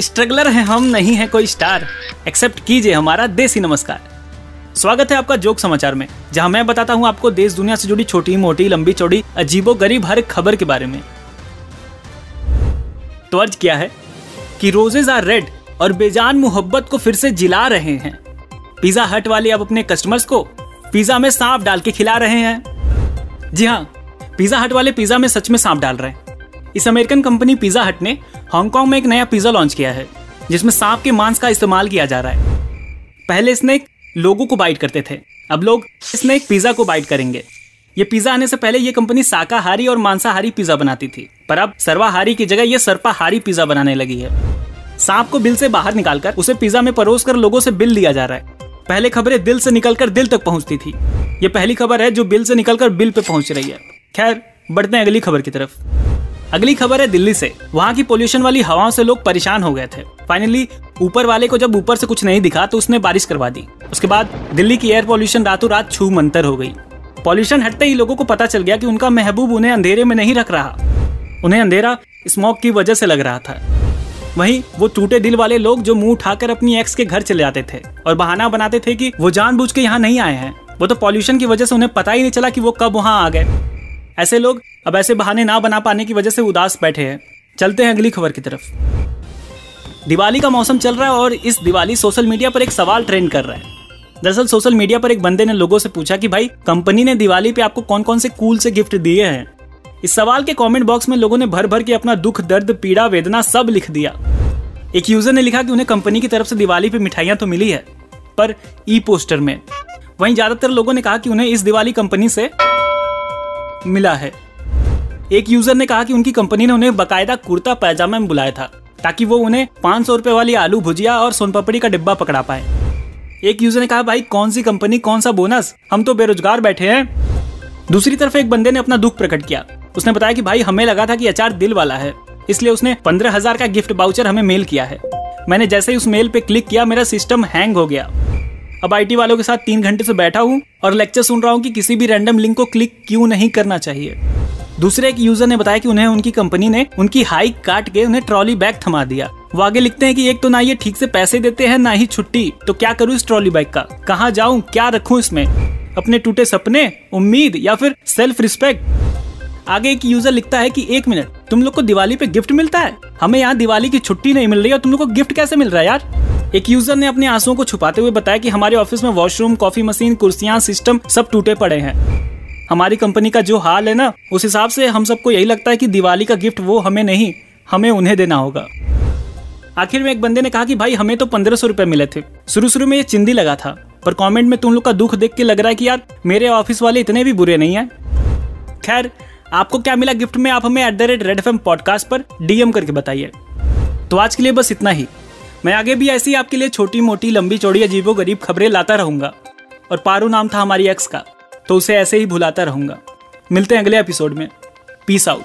Struggler है हम, नहीं है कोई स्टार। एक्सेप्ट कीजिए हमारा देसी नमस्कार। स्वागत है आपका जोक समाचार में, जहाँ मैं बताता हूँ आपको देश दुनिया से जुड़ी छोटी, मोटी, लंबी, चौड़ी अजीबो गरीब हर खबर के बारे में। तो अर्ज़ क्या है कि रोजेज आर रेड और बेजान मोहब्बत को फिर से जिला रहे हैं। पिज्जा हट वाले अब अपने कस्टमर्स को पिज्जा में सांप डाल के खिला रहे हैं। जी हाँ पिज्जा हट वाले पिज्जा में सच में सांप डाल रहे हैं। इस अमेरिकन कंपनी पिज्जा हट ने हांगकांग में एक नया पिज्जा लॉन्च किया है, जिसमें सांप के मांस का इस्तेमाल किया जा रहा है। पहले स्नेक लोगों को बाइट करते थे, अब लोग स्नेक पिज्जा को बाइट करेंगे। ये पिज्जा आने से पहले ये कंपनी शाकाहारी और मांसाहारी पिज्जा बनाती थी, पर अब सर्वाहारी की जगह ये सर्पाहारी पिज्जा बनाने लगी है। सांप को बिल से बाहर निकालकर उसे पिज्जा में परोस कर लोगों से बिल लिया जा रहा है। पहले खबरें दिल से निकलकर दिल तक पहुँचती थी। ये पहली खबर है जो बिल से निकलकर बिल पे पहुँच रही है। खैर, बढ़ते हैं अगली खबर की तरफ़। अगली खबर है दिल्ली से। वहाँ की पोल्यूशन वाली हवाओं से लोग परेशान हो गए थे। फाइनली ऊपर वाले को जब ऊपर से कुछ नहीं दिखा तो उसने बारिश करवा दी। उसके बाद दिल्ली की एयर पॉल्यूशन रातों रात छू मंतर हो गई। पॉल्यूशन हटते ही लोगों को पता चल गया कि उनका महबूब उन्हें अंधेरे में नहीं रख रहा। उन्हें अंधेरा स्मोक की वजह से लग रहा था। वहीं वो टूटे दिल वाले लोग जो मुँह उठाकर अपनी एक्स के घर चले जाते थे और बहाना बनाते थे कि वो जानबूझ के यहाँ नहीं आए हैं। वो तो पॉल्यूशन की वजह से उन्हें पता ही नहीं चला कि वो कब वहाँ आ गए। ऐसे लोग अब ऐसे बहाने ना बना पाने की वजह से उदास बैठे हैं। चलते हैं अगली खबर की तरफ़। दिवाली का मौसम चल रहा है और इस दिवाली सोशल मीडिया पर एक सवाल ट्रेंड कर रहा है। दरअसल सोशल मीडिया पर एक बंदे ने लोगों से पूछा कि भाई, कंपनी ने दिवाली पे आपको कौन कौन से कूल से गिफ्ट दिए हैं? इस सवाल के कमेंट बॉक्स में लोगों ने भर भर के अपना दुख, दर्द, पीड़ा, वेदना सब लिख दिया। एक यूज़र ने लिखा कि उन्हें कंपनी की तरफ़ से दिवाली पे मिठाइयाँ तो मिली है, पर ई पोस्टर में। वहीं ज़्यादातर लोगों ने कहा कि उन्हें इस दिवाली कंपनी से मिला है। एक यूज़र ने कहा कि उनकी कंपनी ने उन्हें बकायदा कुर्ता पैजामा में बुलाया था, ताकि वो उन्हें पाँच सौ रुपए वाली आलू भुजिया और सोनपापड़ी का डिब्बा पकड़ा पाए। एक यूज़र ने कहा, भाई, कौन सी कंपनी कौन सा बोनस हम तो बेरोजगार बैठे हैं। दूसरी तरफ़ एक बंदे ने अपना दुख प्रकट किया। उसने बताया कि, भाई, हमें लगा था कि अचार दिल वाला है, इसलिए उसने पंद्रह हज़ार का गिफ्ट बाउचर हमें मेल किया है। मैंने जैसे ही उस मेल पे क्लिक किया, मेरा सिस्टम हैंग हो गया। अब आईटी वालों के साथ तीन घंटे से बैठा हूँ और लेक्चर सुन रहा हूँ कि किसी भी रैंडम लिंक को क्लिक क्यों नहीं करना चाहिए। दूसरे एक यूज़र ने बताया कि उन्हें उनकी कंपनी ने उनकी हाइक काट के उन्हें ट्रॉली बैग थमा दिया। वो आगे लिखते हैं कि एक तो ना ये ठीक से पैसे देते हैं, ना ही छुट्टी। तो क्या करूँ इस ट्रॉली बैग का? कहाँ जाऊँ? क्या रखूँ इसमें? अपने टूटे सपने, उम्मीद या फिर सेल्फ रिस्पेक्ट आगे एक यूज़र लिखता है कि एक मिनट, तुम लोग को दिवाली पे गिफ्ट मिलता है? हमें यहाँ दिवाली की छुट्टी नहीं मिल रही और तुम लोग को गिफ्ट कैसे मिल रहा है यार? एक यूज़र ने अपने आंसुओं को छुपाते हुए बताया कि हमारे ऑफ़िस में वॉशरूम कॉफ़ी मशीन कुर्सियाँ सिस्टम सब टूटे पड़े हैं। हमारी कंपनी का जो हाल है ना, उस हिसाब से हम सबको यही लगता है कि दिवाली का गिफ्ट वो हमें नहीं, हमें उन्हें देना होगा। आखिर में एक बंदे ने कहा कि भाई, हमें तो पंद्रह सौ रुपए मिले थे। शुरू शुरू में ये चिंदी लगा था, पर कमेंट में तुम लोग का दुख देख के लग रहा है कि यार, मेरे ऑफ़िस वाले इतने भी बुरे नहीं है। खैर, आपको क्या मिला गिफ्ट में? आप हमें at the rate red F podcast पर डीएम करके बताइए। तो आज के लिए बस इतना ही। मैं आगे भी ऐसी आपके लिए छोटी मोटी लंबी, चौड़ी अजीबो गरीब खबरें लाता रहूँगा। और पारू नाम था हमारी एक्स का। तो उसे ऐसे ही भुलाता रहूँगा। मिलते हैं अगले एपिसोड में। Peace out